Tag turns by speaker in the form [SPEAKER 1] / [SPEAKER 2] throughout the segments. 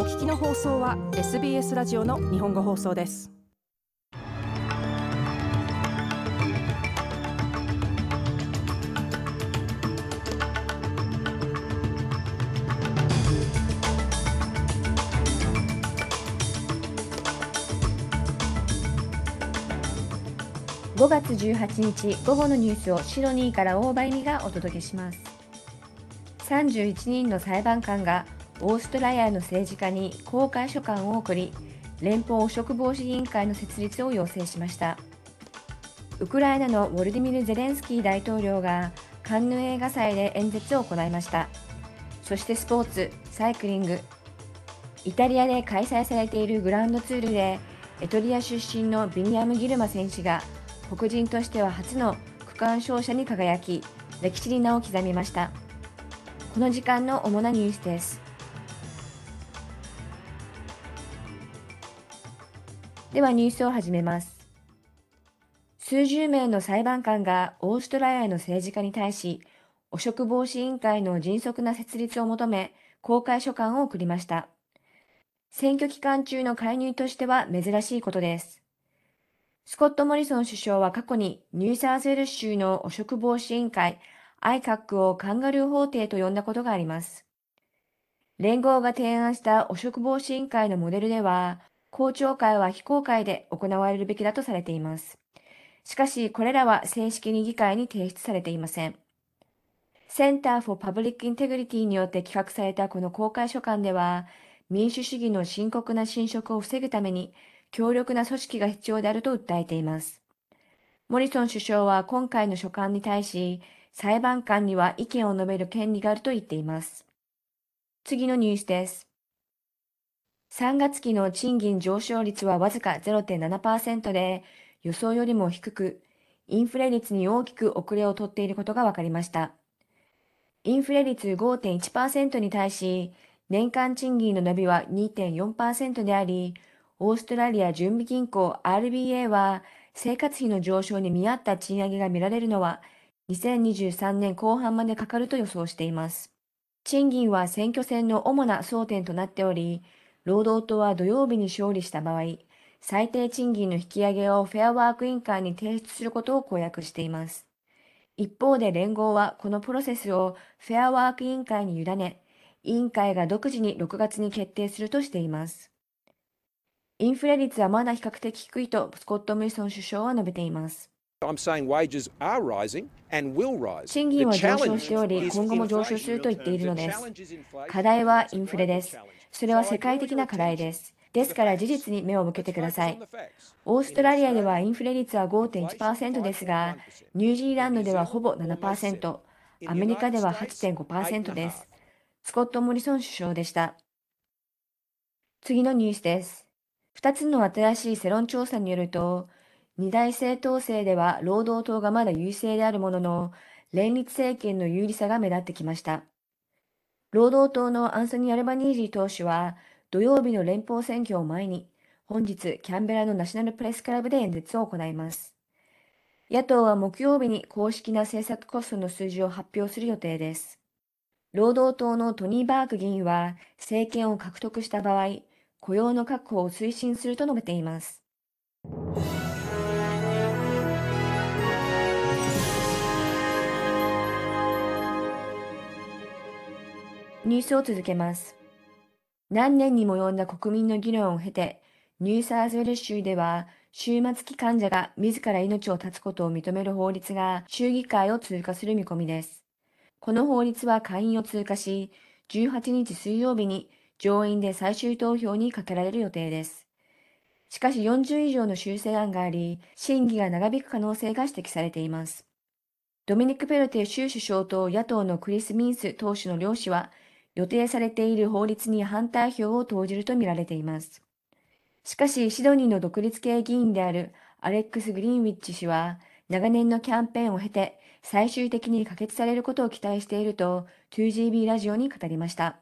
[SPEAKER 1] お聞きの放送は SBS ラジオの日本語放送です。
[SPEAKER 2] 5月18日午後のニュースをシドニーから大場美がお届けします。31人の裁判官がオーストラリアの政治家に公開書簡を送り連邦汚職防止委員会の設立を要請しました。ウクライナのウォルディミル・ゼレンスキー大統領がカンヌ映画祭で演説を行いました。そしてスポーツサイクリング。イタリアで開催されているグランドツールでエトリア出身のビニアム・ギルマ選手が黒人としては初の区間勝者に輝き歴史に名を刻みました。この時間の主なニュースです。ではニュースを始めます。数十名の裁判官がオーストラリアの政治家に対し、汚職防止委員会の迅速な設立を求め、公開書簡を送りました。選挙期間中の介入としては珍しいことです。スコット・モリソン首相は過去にニューサウスウェールズ州の汚職防止委員会 ICAC をカンガルー法廷と呼んだことがあります。連合が提案した汚職防止委員会のモデルでは、公聴会は非公開で行われるべきだとされています。しかし、これらは正式に議会に提出されていません。センター・フォー・パブリック・インテグリティによって企画されたこの公開書簡では、民主主義の深刻な侵食を防ぐために強力な組織が必要であると訴えています。モリソン首相は今回の書簡に対し、裁判官には意見を述べる権利があると言っています。次のニュースです。3月期の賃金上昇率はわずか0.7%で、予想よりも低く、インフレ率に大きく遅れをとっていることが分かりました。インフレ率5.1%に対し、年間賃金の伸びは2.4%であり、オーストラリア準備銀行 RBA は、生活費の上昇に見合った賃上げが見られるのは、2023年後半までかかると予想しています。賃金は選挙戦の主な争点となっており、労働党は土曜日に勝利した場合、最低賃金の引き上げをフェアワーク委員会に提出することを公約しています。一方で連合はこのプロセスをフェアワーク委員会に委ね、委員会が独自に6月に決定するとしています。インフレ率はまだ比較的低いとスコット・ムリソン首相は述べています。賃金は上昇しており、今後も上昇すると言っているのです。課題はインフレです。それは世界的な課題です。ですから事実に目を向けてください。オーストラリアではインフレ率は5.1%ですが、ニュージーランドではほぼ7%、アメリカでは8.5%です。スコット・モリソン首相でした。次のニュースです。2つの新しい世論調査によると、二大政党制では労働党がまだ優勢であるものの、連立政権の有利さが目立ってきました。労働党のアンソニー・アルバニージー党首は、土曜日の連邦選挙を前に、本日、キャンベラのナショナルプレスクラブで演説を行います。野党は木曜日に公式な政策コストの数字を発表する予定です。労働党のトニー・バーク議員は、政権を獲得した場合、雇用の確保を推進すると述べています。ニュースを続けます。何年にも及んだ国民の議論を経て、ニューサーズウェル州では、終末期患者が自ら命を絶つことを認める法律が州議会を通過する見込みです。この法律は下院を通過し、18日水曜日に上院で最終投票にかけられる予定です。しかし40以上の修正案があり、審議が長引く可能性が指摘されています。ドミニク・ペルテ州首相と野党のクリス・ミンス党首の両氏は、予定されている法律に反対票を投じるとみられています。しかし、シドニーの独立系議員であるアレックス・グリーンウィッチ氏は、長年のキャンペーンを経て、最終的に可決されることを期待していると、2GB ラジオに語りました。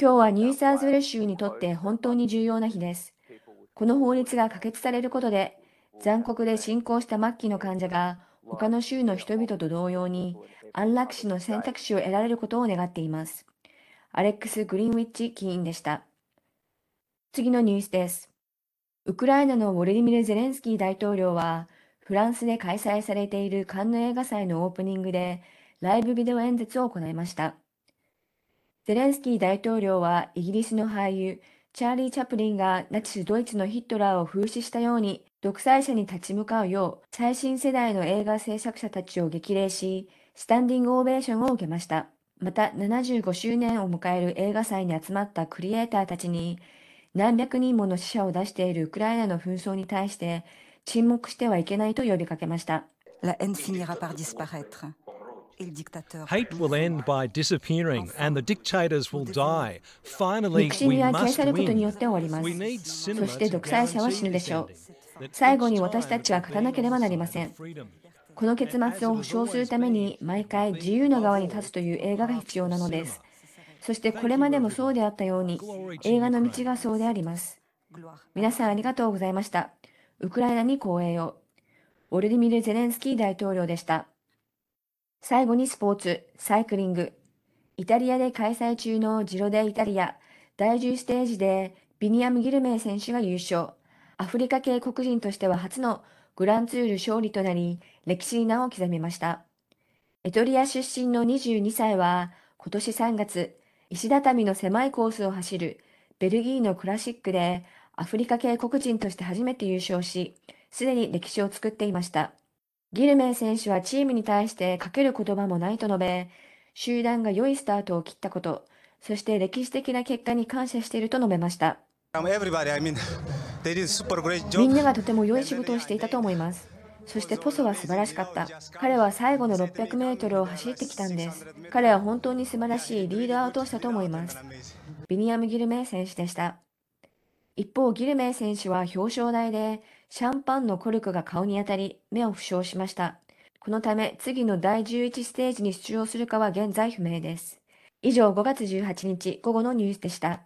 [SPEAKER 2] 今日はニューサーズウェル州にとって本当に重要な日です。この法律が可決されることで、残酷で進行した末期の患者が他の州の人々と同様に安楽死の選択肢を得られることを願っています。アレックス・グリーンウィッチ議員でした。次のニュースです。ウクライナのウォルディミル・ゼレンスキー大統領は、フランスで開催されているカンヌ映画祭のオープニングで、ライブビデオ演説を行いました。ゼレンスキー大統領はイギリスの俳優、チャーリー・チャプリンがナチス・ドイツのヒットラーを風刺したように、独裁者に立ち向かうよう、最新世代の映画制作者たちを激励し、スタンディングオベーションを受けました。また、75周年を迎える映画祭に集まったクリエイターたちに、何百人もの死者を出しているウクライナの紛争に対して、沈黙してはいけないと呼びかけました。
[SPEAKER 3] Hate will end by disappearing and the dictators will die. Finally,
[SPEAKER 2] 憎しみは消されることによって終わります。そして独裁者は死ぬでしょう。最後に私たちは勝たなければなりません。この結末を保証するために毎回自由の側に立つという映画が必要なのです。そしてこれまでもそうであったように映画の道がそうであります。皆さんありがとうございました。ウクライナに光栄を。オルディミル・ゼレンスキー大統領でした。最後にスポーツ、サイクリング。イタリアで開催中のジロデイタリア第10ステージでビニアム・ギルメイ選手が優勝。アフリカ系黒人としては初のグランツール勝利となり、歴史に名を刻みました。エトリア出身の22歳は、今年3月、石畳の狭いコースを走るベルギーのクラシックでアフリカ系黒人として初めて優勝し、すでに歴史を作っていました。ギルメイ選手はチームに対してかける言葉もないと述べ、集団が良いスタートを切ったこと、そして歴史的な結果に感謝していると述べました。みんながとても良い仕事をしていたと思います。そしてポソは素晴らしかった。彼は最後の600メートルを走ってきたんです。彼は本当に素晴らしいリードアウトをしたと思います。ビニアム・ギルメイ選手でした。一方、ギルメイ選手は表彰台でシャンパンのコルクが顔に当たり、目を負傷しました。このため、次の第11ステージに出場するかは現在不明です。以上、5月18日午後のニュースでした。